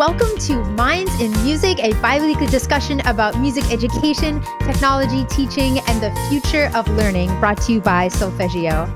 welcome to Minds in Music, a bi weekly discussion about music education, technology, teaching, and the future of learning, brought to you by Solfeggio.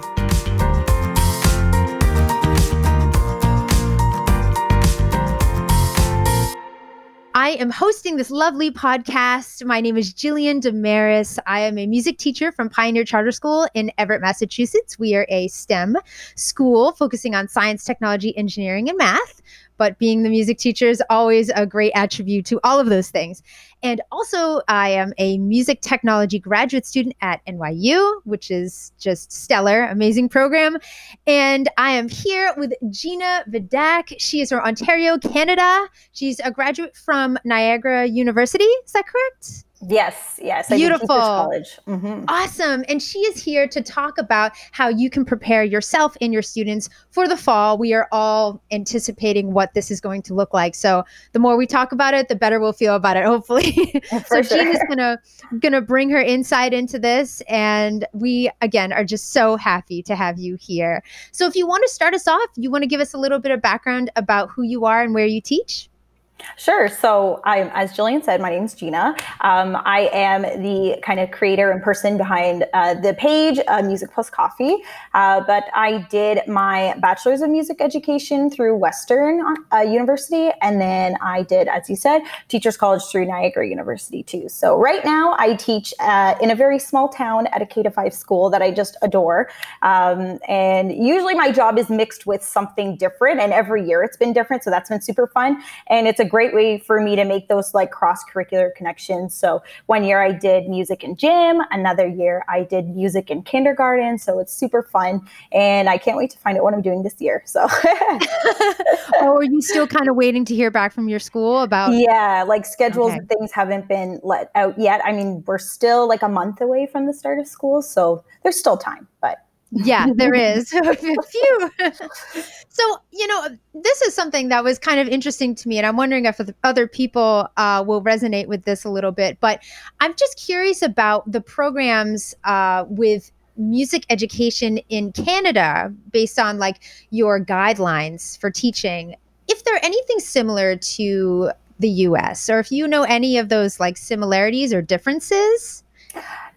I am hosting this lovely podcast. My name is Jillian Damaris. I am a music teacher from Pioneer Charter School in Everett, Massachusetts. We are a STEM school focusing on science, technology, engineering, and math but being the music teacher is always a great attribute to all of those things. And also, I am a music technology graduate student at NYU, which is just stellar, amazing program. And I am here with Gina Vidak. She is from Ontario, Canada. She's a graduate from Niagara University. Is that correct? Yes, yes. I Beautiful. College. Mm-hmm. Awesome. And she is here to talk about how you can prepare yourself and your students for the fall. We are all anticipating what this is going to look like. So the more we talk about it, the better we'll feel about it, hopefully. so sure. Jean is gonna gonna bring her insight into this. And we again are just so happy to have you here. So if you want to start us off, you want to give us a little bit of background about who you are and where you teach? Sure. So, I, as Jillian said, my name is Gina. Um, I am the kind of creator and person behind uh, the page uh, Music Plus Coffee. Uh, but I did my bachelor's of music education through Western uh, University, and then I did, as you said, Teachers College through Niagara University too. So, right now, I teach uh, in a very small town at a K to five school that I just adore. Um, and usually, my job is mixed with something different, and every year it's been different. So that's been super fun, and it's a great way for me to make those like cross curricular connections. So one year I did music in gym, another year I did music in kindergarten. So it's super fun. And I can't wait to find out what I'm doing this year. So, oh, are you still kind of waiting to hear back from your school about? Yeah, like schedules okay. and things haven't been let out yet. I mean, we're still like a month away from the start of school. So there's still time, but yeah, there is a few. so, you know, this is something that was kind of interesting to me, and I'm wondering if other people uh, will resonate with this a little bit. But I'm just curious about the programs uh, with music education in Canada based on like your guidelines for teaching. If they're anything similar to the US, or if you know any of those like similarities or differences.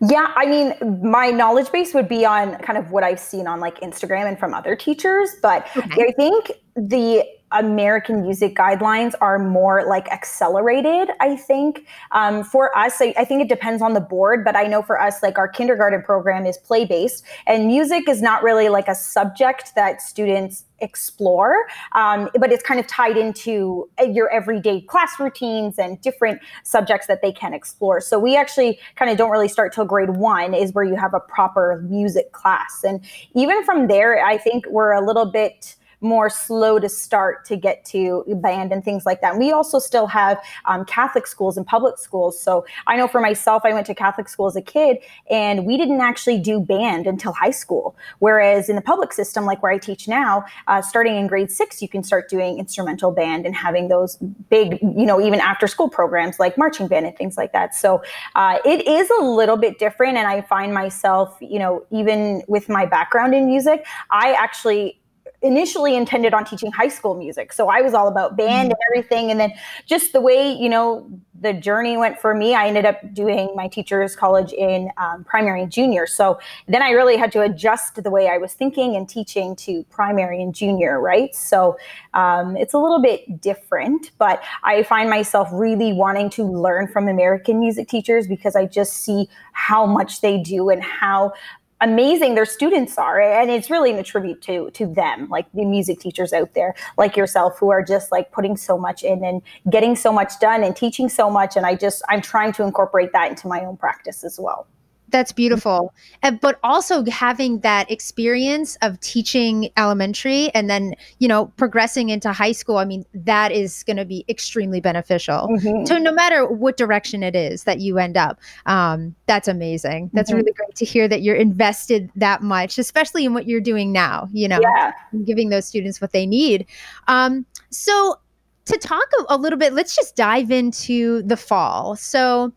Yeah, I mean, my knowledge base would be on kind of what I've seen on like Instagram and from other teachers, but okay. I think the American music guidelines are more like accelerated, I think. Um, for us, I, I, think it depends on the board, but I know for us, like our kindergarten program is play based, and music is not really like a subject that students explore, um, but it's kind of tied into uh, your everyday class routines and different subjects that they can explore. So we actually kind of don't really start till grade one, is where you have a proper music class. And even from there, I think we're a little bit more slow to start to get to band and things like that. And we also still have um, Catholic schools and public schools. So I know for myself, I went to Catholic school as a kid and we didn't actually do band until high school. Whereas in the public system, like where I teach now, uh, starting in grade six, you can start doing instrumental band and having those big, you know, even after school programs like marching band and things like that. So uh, it is a little bit different. And I find myself, you know, even with my background in music, I actually initially intended on teaching high school music. So I was all about band mm-hmm. and everything. And then just the way, you know, the journey went for me, I ended up doing my teacher's college in um, primary and junior. So then I really had to adjust the way I was thinking and teaching to primary and junior, right? So um, it's a little bit different, but I find myself really wanting to learn from American music teachers because I just see how much they do and how amazing their students are and it's really an tribute to to them like the music teachers out there like yourself who are just like putting so much in and getting so much done and teaching so much and i just i'm trying to incorporate that into my own practice as well that's beautiful. And, but also having that experience of teaching elementary and then, you know, progressing into high school, I mean, that is going to be extremely beneficial. Mm-hmm. So no matter what direction it is that you end up, um, that's amazing. That's mm-hmm. really great to hear that you're invested that much, especially in what you're doing now, you know, yeah. giving those students what they need. Um, so to talk a, a little bit, let's just dive into the fall. So,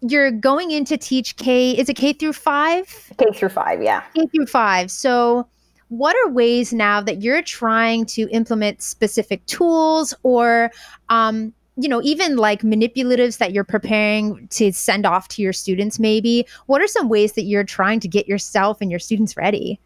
you're going in to teach K. Is it K through five? K through five, yeah. K through five. So, what are ways now that you're trying to implement specific tools or um, you know, even like manipulatives that you're preparing to send off to your students, maybe, what are some ways that you're trying to get yourself and your students ready?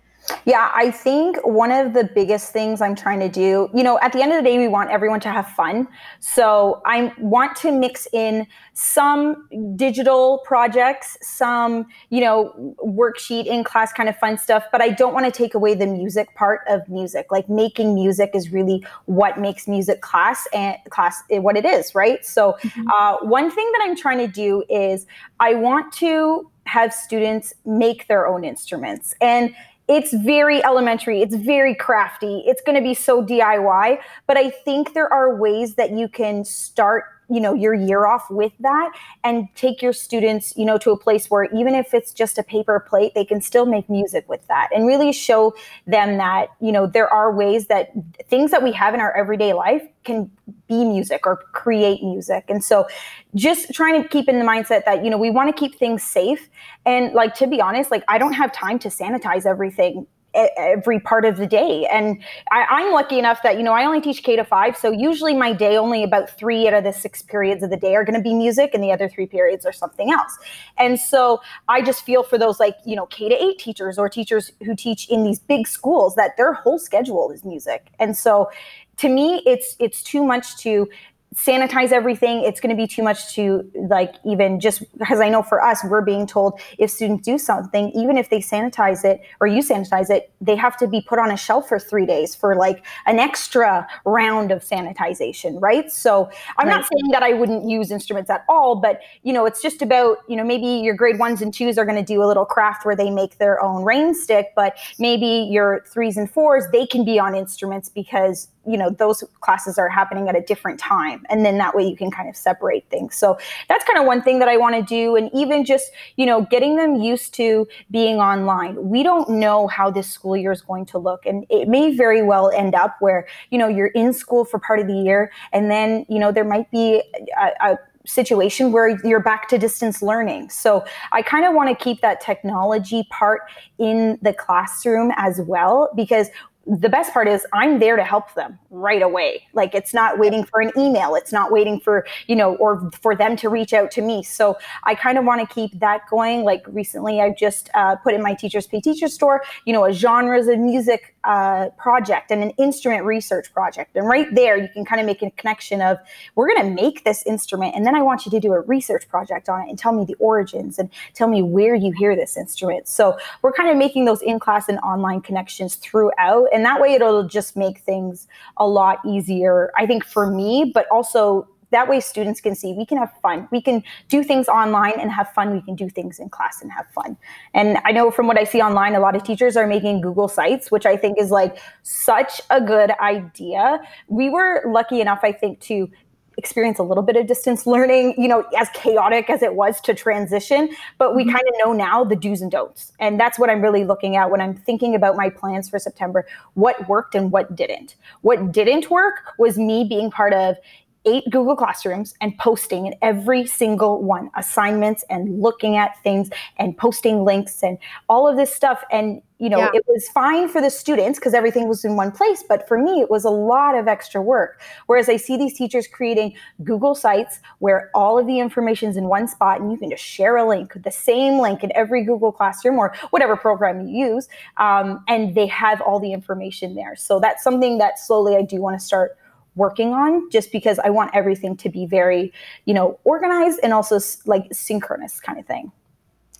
Yeah, I think one of the biggest things I'm trying to do, you know, at the end of the day, we want everyone to have fun. So I want to mix in some digital projects, some, you know, worksheet in class kind of fun stuff, but I don't want to take away the music part of music. Like making music is really what makes music class and class eh, what it is, right? So mm-hmm. uh, one thing that I'm trying to do is I want to have students make their own instruments. And it's very elementary. It's very crafty. It's going to be so diy but i think there are ways that you can start you know your year off with that and take your students you know to a place where even if it's just a paper plate they can still make music with that and really show them that you know there are ways that things that we have in our everyday life can be music or create music. And so just trying to keep in the mindset that you know we want to keep things safe. And like to be honest like i don't have time to sanitize everything every part of the day. And I, am lucky enough that, you know, I only teach K to five. So usually my day, only about three out of the six periods of the day are going to be music and the other three periods are something else. And so I just feel for those like, you know, K to eight teachers or teachers who teach in these big schools that their whole schedule is music. And so to me, it's, it's too much to sanitize everything it's going to be too much to like even just because i know for us we're being told if students do something even if they sanitize it or you sanitize it they have to be put on a shelf for three days for like an extra round of sanitization right so i'm right. not saying that i wouldn't use instruments at all but you know it's just about you know maybe your grade ones and twos are going to do a little craft where they make their own rain stick but maybe your threes and fours they can be on instruments because you know those classes are happening at a different time and then that way you can kind of separate things so that's kind of one thing that i want to do and even just you know getting them used to being online we don't know how this school year is going to look and it may very well end up where you know you're in school for part of the year and then you know there might be a, a situation where you're back to distance learning. So I kind of want to keep that technology part in the classroom as well because the best part is I'm there to help them right away. Like it's not waiting for an email. It's not waiting for, you know, or for them to reach out to me. So I kind of want to keep that going. Like recently, I've just uh, put in my Teachers Pay Teacher store, you know, a genres of music uh, project and an instrument research project. And right there, you can kind of make a connection of we're going to make this instrument, and then I want you to do a research project on it and tell me the origins and tell me where you hear this instrument. So we're kind of making those in class and online connections throughout, and that way it'll just make things a lot easier. I think for me, but also that way students can see we can have fun we can do things online and have fun we can do things in class and have fun and i know from what i see online a lot of teachers are making google sites which i think is like such a good idea we were lucky enough i think to experience a little bit of distance learning, you know, as chaotic as it was to transition, but we mm-hmm. kind of know now the do's and don'ts. And that's what I'm really looking at when I'm thinking about my plans for September, what worked and what didn't. What didn't work was me being part of eight Google Classrooms and posting in every single one assignments and looking at things and posting links and all of this stuff. And, you know, yeah. it was fine for the students because everything was in one place. But for me, it was a lot of extra work. Whereas I see these teachers creating Google sites where all of the information is in one spot and you can just share a link, the same link in every Google Classroom or whatever program you use. Um, and they have all the information there. So that's something that slowly I do want to start working on just because I want everything to be very, you know, organized and also like synchronous kind of thing.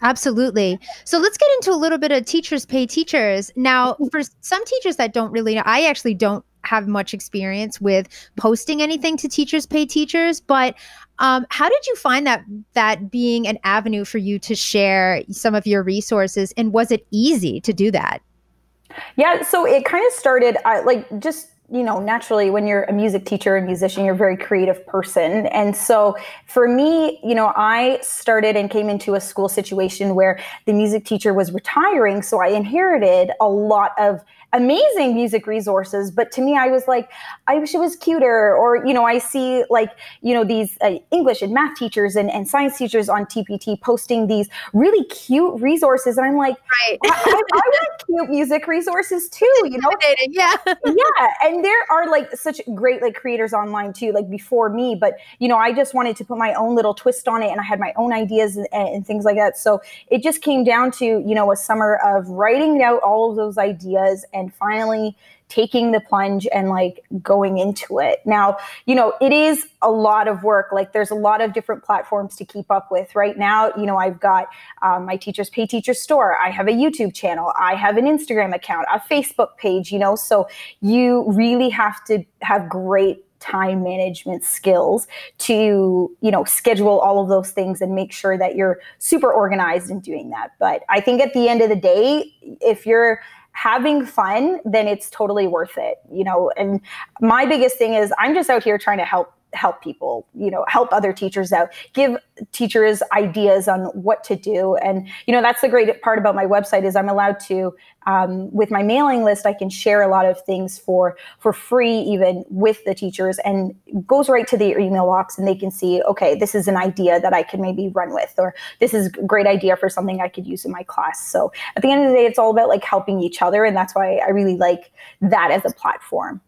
Absolutely. So let's get into a little bit of teachers pay teachers. Now, mm-hmm. for some teachers that don't really know, I actually don't have much experience with posting anything to teachers pay teachers, but um, how did you find that that being an avenue for you to share some of your resources, and was it easy to do that? Yeah, so it kind of started uh, like just you know, naturally when you're a music teacher and musician, you're a very creative person. And so for me, you know, I started and came into a school situation where the music teacher was retiring. So I inherited a lot of amazing music resources but to me i was like i wish it was cuter or you know i see like you know these uh, english and math teachers and, and science teachers on tpt posting these really cute resources. And i'm like right. I, I, I want cute music resources too you know? yeah. Yeah and there are like such great like creators online too like before me but you know i just wanted to put my own little twist on it and i had my own ideas and, and things like that. So it just came down to you know a summer of writing out all of those ideas and and finally taking the plunge and like going into it. Now, you know, it is a lot of work. Like there's a lot of different platforms to keep up with. Right now, you know, I've got um, my Teachers Pay Teacher store. I have a YouTube channel. I have an Instagram account, a Facebook page, you know, so you really have to have great time management skills to you know schedule all of those things and make sure that you're super organized in doing that but i think at the end of the day if you're having fun, then it's totally worth it, you know. And my biggest thing is I'm just out here trying to help help people you know help other teachers out give teachers ideas on what to do. And you know that's the great part about my website is i'm allowed to um, with my mailing list i can share a lot of things for for free even with the teachers and goes right to their email box and they can see okay this is an idea that i can maybe run with or this is a great idea for something i could use in my class. So at the end of the day it's all about like helping each other and that's why i really like that as a platform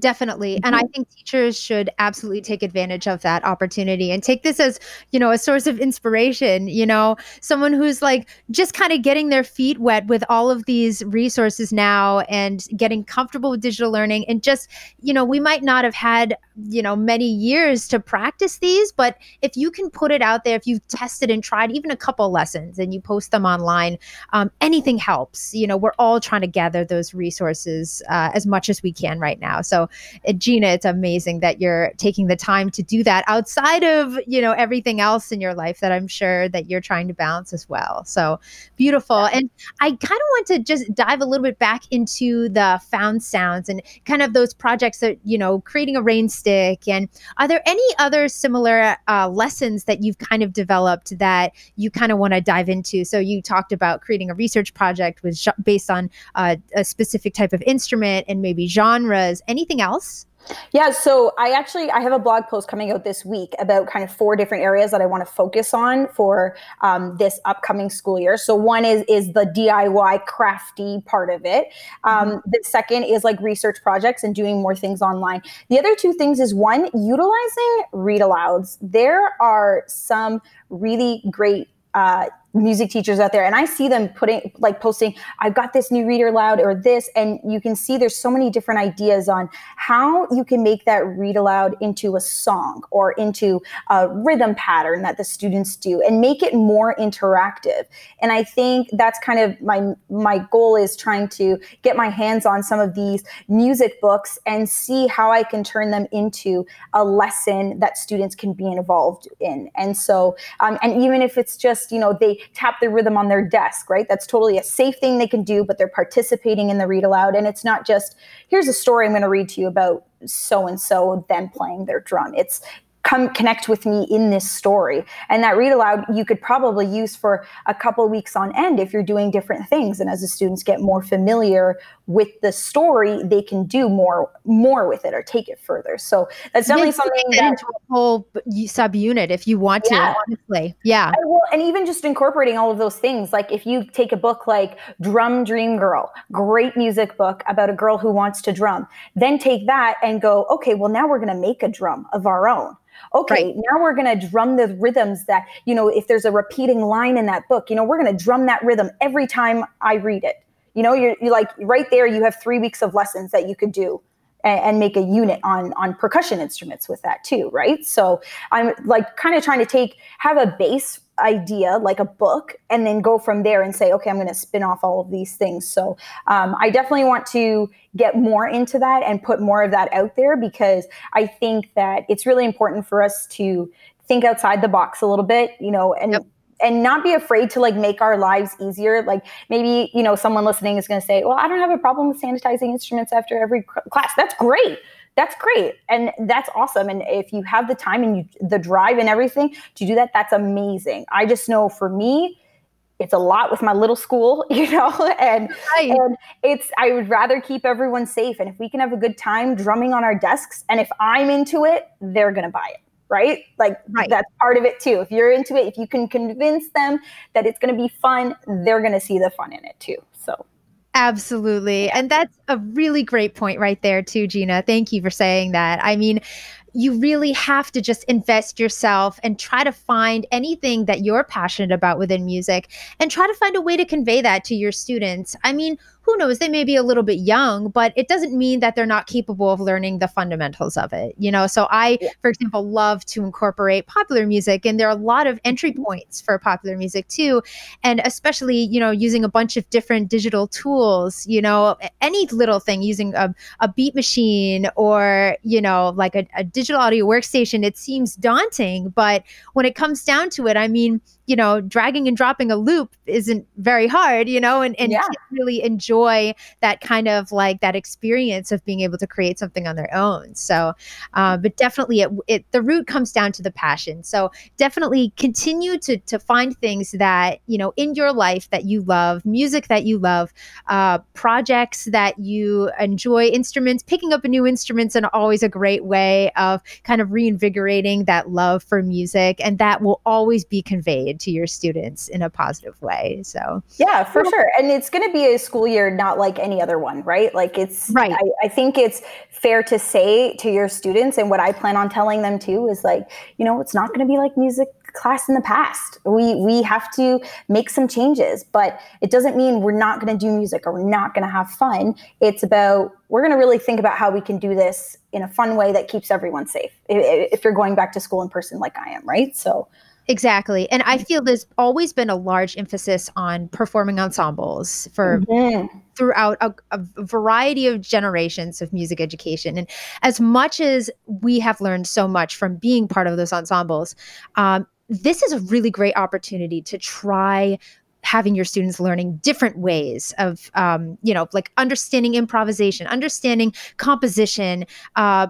Definitely. And I mm-hmm. think teachers should absolutely take advantage of that opportunity and take this as, you know, a source of inspiration, you know, someone who's like just kind of getting their feet wet with all of these resources now and getting comfortable with digital learning and just, you know, we might not have had, you know, many years to practice these, but if you can put it out there, if you've tested and tried even a couple lessons and you post them online, um, anything helps. You know, we're all trying to gather those resources uh, as much as we can right now. So, uh, Gina, it's amazing that you're taking the time to do that outside of, you know, everything else in your life that I'm sure that you're trying to balance as well. So beautiful. And I kind of want to just dive a little bit back into the found sounds and kind of those projects that, you know, creating a rain stick. And are there any other similar uh, lessons that you've kind of developed that you kind of want to dive into? So you talked about creating a research project with based on uh, a specific type of instrument and maybe genres. Anything anything else? Yeah, so I actually I have a blog post coming out this week about kind of four different areas that I want to focus on for um, this upcoming school year. So one is is the DIY crafty part of it. Um, mm-hmm. The second is like research projects and doing more things online. The other two things is one utilizing read alouds. There are some really great uh, music teachers out there and i see them putting like posting i've got this new reader aloud or this and you can see there's so many different ideas on how you can make that read aloud into a song or into a rhythm pattern that the students do and make it more interactive. And i think that's kind of my my goal is trying to get my hands on some of these music books and see how i can turn them into a lesson that students can be involved in. And so um, and even if it's just you know they tap the rhythm on their desk, right? That's totally a safe thing they can do, but they're participating in the read aloud. And it's not just, here's a story I'm going to read to you about so and so, then playing their drum. It's come connect with me in this story. And that read aloud you could probably use for a couple weeks on end if you're doing different things. And as the students get more familiar with the story, they can do more more with it or take it further. So that's definitely something that into a whole subunit if you want to, yeah. honestly. Yeah. And, well, and even just incorporating all of those things. Like if you take a book like Drum Dream Girl, great music book about a girl who wants to drum, then take that and go, okay, well now we're gonna make a drum of our own okay right. now we're going to drum the rhythms that you know if there's a repeating line in that book you know we're going to drum that rhythm every time i read it you know you're, you're like right there you have three weeks of lessons that you could do and, and make a unit on on percussion instruments with that too right so i'm like kind of trying to take have a base idea like a book and then go from there and say okay i'm going to spin off all of these things so um, i definitely want to get more into that and put more of that out there because i think that it's really important for us to think outside the box a little bit you know and yep and not be afraid to like make our lives easier. Like maybe, you know, someone listening is going to say, well, I don't have a problem with sanitizing instruments after every class. That's great that's great and that's awesome and if you have the time and you the drive and everything to do that that's amazing i just know for me it's a lot with my little school, you know, and, right. and it's, I would rather keep everyone safe. And if we can have a good time drumming on our desks, and if I'm into it, they're going to buy it. Right. Like right. that's part of it too. If you're into it, if you can convince them that it's going to be fun, they're going to see the fun in it too. So Absolutely. And that's a really great point right there, too, Gina. Thank you for saying that. I mean, you really have to just invest yourself and try to find anything that you're passionate about within music and try to find a way to convey that to your students. I mean, who knows, they may be a little bit young, but it doesn't mean that they're not capable of learning the fundamentals of it. You know, so I, yeah. for example, love to incorporate popular music, and there are a lot of entry mm-hmm. points for popular music too. And especially, you know, using a bunch of different digital tools, you know, any little thing using a, a beat machine or, you know, like a, a digital audio workstation, it seems daunting. But when it comes down to it, I mean, you know, dragging and dropping a loop isn't very hard, you know, and, and yeah. really enjoy that kind of like that experience of being able to create something on their own. So, uh, but definitely it, it, the root comes down to the passion. So definitely continue to, to find things that, you know, in your life that you love, music that you love, uh, projects that you enjoy, instruments, picking up a new instrument's and always a great way of kind of reinvigorating that love for music. And that will always be conveyed to your students in a positive way. So, yeah, for sure. And it's going to be a school year not like any other one, right? Like, it's, right. I, I think it's fair to say to your students, and what I plan on telling them too is like, you know, it's not going to be like music class in the past. We we have to make some changes, but it doesn't mean we're not going to do music or we're not going to have fun. It's about we're going to really think about how we can do this in a fun way that keeps everyone safe. If, If you're going back to school in person like I am, right? So Exactly. And I feel there's always been a large emphasis on performing ensembles for mm-hmm. throughout a, a, variety of generations of music education. And as much as we have learned so much from being part of those ensembles, um, this is a really great opportunity to try having your students learning different ways of um, you know like understanding improvisation understanding composition uh,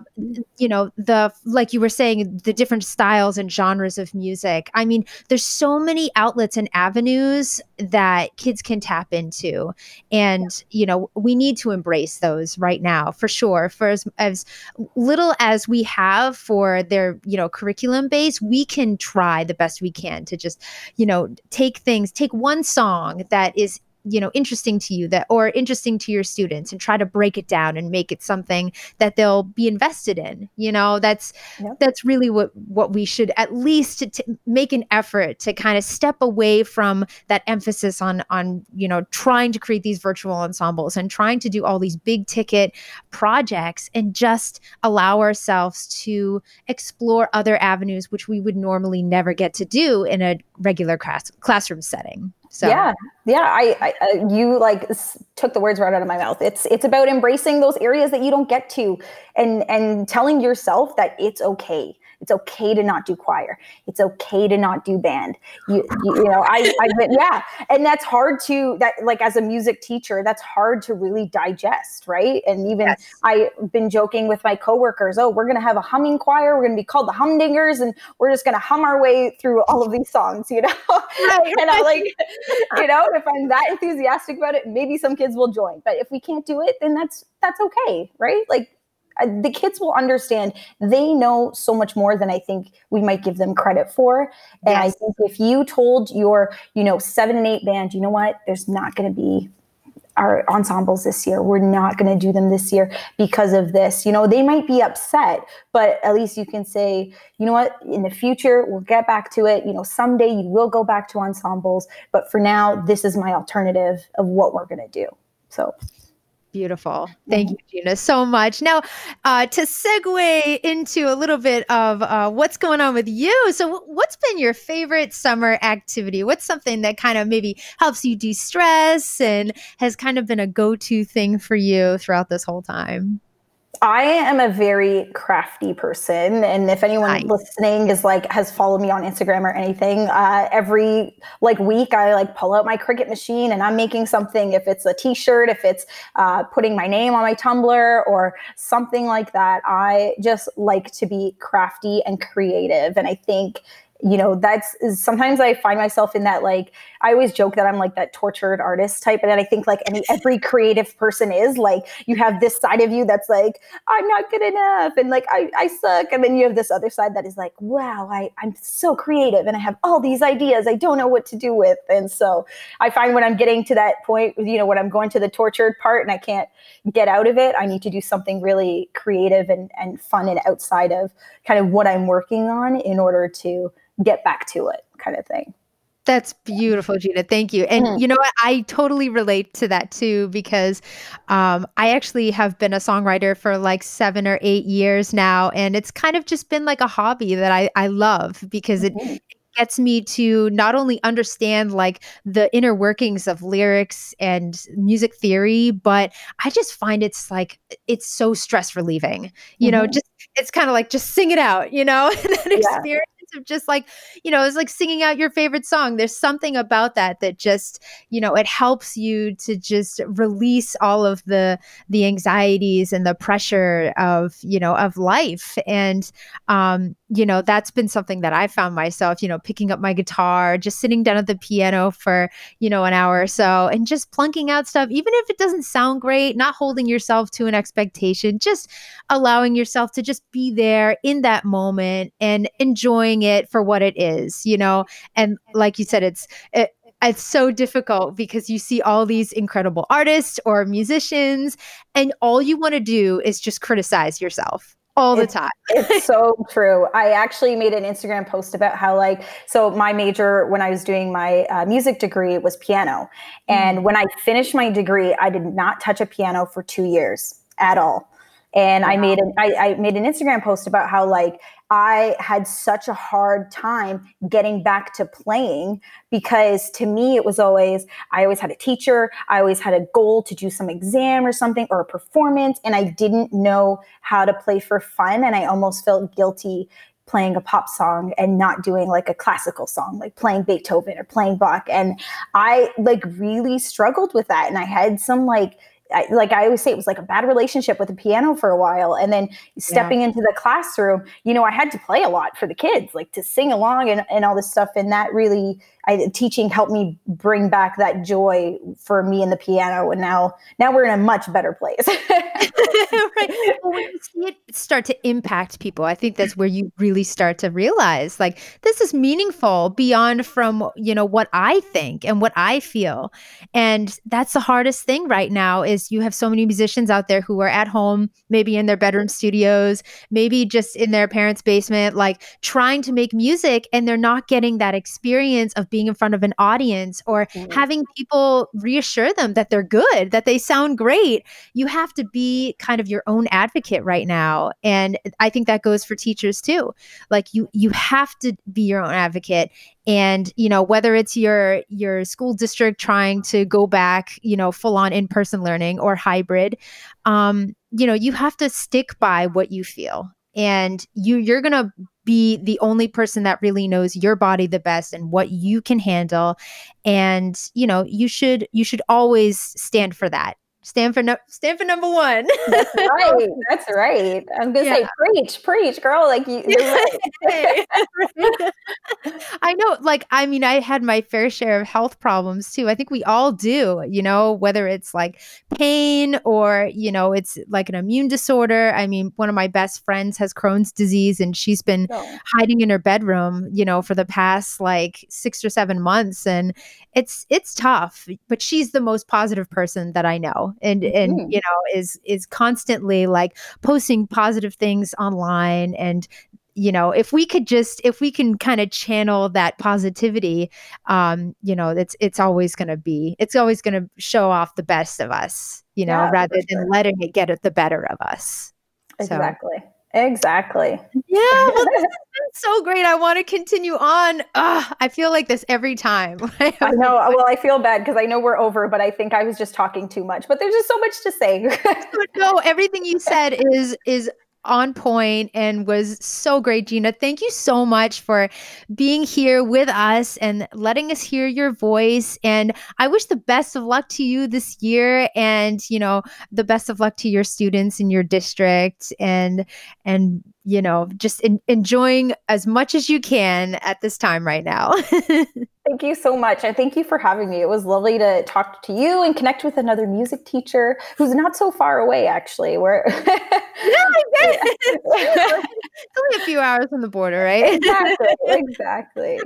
you know the like you were saying the different styles and genres of music. I mean there's so many outlets and avenues that kids can tap into. And you know we need to embrace those right now for sure. For as, as little as we have for their you know curriculum base we can try the best we can to just you know take things take one song that is you know interesting to you that or interesting to your students and try to break it down and make it something that they'll be invested in you know that's yep. that's really what what we should at least to make an effort to kind of step away from that emphasis on on you know trying to create these virtual ensembles and trying to do all these big ticket projects and just allow ourselves to explore other avenues which we would normally never get to do in a regular class, classroom setting so yeah, yeah, I, I uh, you like took the words right out of my mouth. It's it's about embracing those areas that you don't get to, and and telling yourself that it's okay. It's okay to not do choir. It's okay to not do band. You, you, you know, I, I, yeah. And that's hard to, that like as a music teacher, that's hard to really digest, right? And even yes. I've been joking with my coworkers, oh, we're going to have a humming choir. We're going to be called the Humdingers and we're just going to hum our way through all of these songs, you know? and I like, you know, if I'm that enthusiastic about it, maybe some kids will join. But if we can't do it, then that's, that's okay, right? Like Uh, the kids will understand. They know so much more than i think we might give them credit for. And yes. i think if you told your you know seven and eight band you know what? There's not going to be our ensembles this year. We're not going to do them this year because of this. You know they might be upset but at least you can say you know what? In the future we'll get back to it. You know someday you will go back to ensembles but for now this is my alternative of what we're going to do. So Beautiful. Thank you, Gina, so much. Now, uh, to segue into a little bit of uh, what's going on with you. So, what's been your favorite summer activity? What's something that kind of maybe helps you de stress and has kind of been a go to thing for you throughout this whole time? I am a very crafty person, and if anyone nice. listening is like has followed me on Instagram or anything, uh, every like week I like pull out my Cricut machine and I'm making something. If it's a T-shirt, if it's uh, putting my name on my tumbler or something like that, I just like to be crafty and creative, and I think you know that's sometimes i find myself in that like i always joke that i'm like that tortured artist type and i think like any every creative person is like you have this side of you that's like i'm not good enough and like i, I suck and then you have this other side that is like wow I, i'm so creative and i have all these ideas i don't know what to do with and so i find when i'm getting to that point you know when i'm going to the tortured part and i can't get out of it i need to do something really creative and, and fun and outside of kind of what i'm working on in order to get back to it kind of thing. That's beautiful, Gina. Thank you. And mm. you know what? I totally relate to that too because um, I actually have been a songwriter for like seven or eight years now. And it's kind of just been like a hobby that I, I love because mm-hmm. it gets me to not only understand like the inner workings of lyrics and music theory, but I just find it's like it's so stress relieving. You mm-hmm. know, just it's kind of like just sing it out, you know, that yeah. experience of just like, you know, it's like singing out your favorite song. There's something about that that just, you know, it helps you to just release all of the the anxieties and the pressure of, you know, of life. And um, you know, that's been something that I found myself, you know, picking up my guitar, just sitting down at the piano for, you know, an hour or so and just plunking out stuff, even if it doesn't sound great, not holding yourself to an expectation, just allowing yourself to just be there in that moment and enjoying it for what it is, you know? And like you said, it's, it, it's so difficult because you see all these incredible artists or musicians and all you want to do is just criticize yourself all the it's, time. it's so true. I actually made an Instagram post about how, like, so my major when I was doing my uh, music degree was piano. And mm. when I finished my degree, I did not touch a piano for two years at all. And wow. I made an I, I made an Instagram post about how like I had such a hard time getting back to playing because to me it was always I always had a teacher, I always had a goal to do some exam or something or a performance and I didn't know how to play for fun and I almost felt guilty playing a pop song and not doing like a classical song like playing beethoven or playing bach and i like really struggled with that and i had some like I, like I always say, it was like a bad relationship with the piano for a while. And then stepping yeah. into the classroom, you know, I had to play a lot for the kids, like to sing along and, and all this stuff. And that really I, teaching helped me bring back that joy for me and the piano. And now, now we're in a much better place. right. Well, when you see it start to impact people, I think that's where you really start to realize like this is meaningful beyond from, you know, what I think and what I feel. And that's the hardest thing right now is you have so many musicians out there who are at home, maybe in their bedroom studios, maybe just in their parents' basement, like trying to make music and they're not getting that experience of being in front of an audience or mm-hmm. having people reassure them that they're good, that they sound great. You have to be kind of your own advocate right now. And I think that goes for teachers too. Like you you have to be your own advocate and you know whether it's your your school district trying to go back you know full on in person learning or hybrid um you know you have to stick by what you feel and you you're going to be the only person that really knows your body the best and what you can handle. And you know you should you should always stand for that stand for no, stand for number one. That's right. That's right. I'm gonna yeah. say preach, preach, girl. Like you. Right. I know. Like I mean, I had my fair share of health problems too. I think we all do. You know, whether it's like pain or you know, it's like an immune disorder. I mean, one of my best friends has Crohn's disease, and she's been oh. hiding in her bedroom, you know, for the past like six or seven months, and it's it's tough. But she's the most positive person that I know and mm-hmm. and you know is is constantly like posting positive things online and you know if we could just if we can kind of channel that positivity um you know it's it's always going to be it's always going to show off the best of us you know yeah, rather than letting it get at the better of us exactly so. Exactly. Yeah, well, this has been so great. I want to continue on. Ugh, I feel like this every time. I know. Well, I feel bad because I know we're over, but I think I was just talking too much. But there's just so much to say. no, everything you said is is on point and was so great, Gina. Thank you so much for being here with us and letting us hear your voice. And I wish the best of luck to you this year and, you know, the best of luck to your students in your district and, and, you know, just in, enjoying as much as you can at this time right now. Thank you so much. And thank you for having me. It was lovely to talk to you and connect with another music teacher who's not so far away, actually. We're yeah, it's only a few hours from the border, right? exactly. Exactly.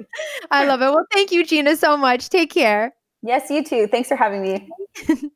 I love it. Well, thank you, Gina, so much. Take care. Yes, you too. Thanks for having me.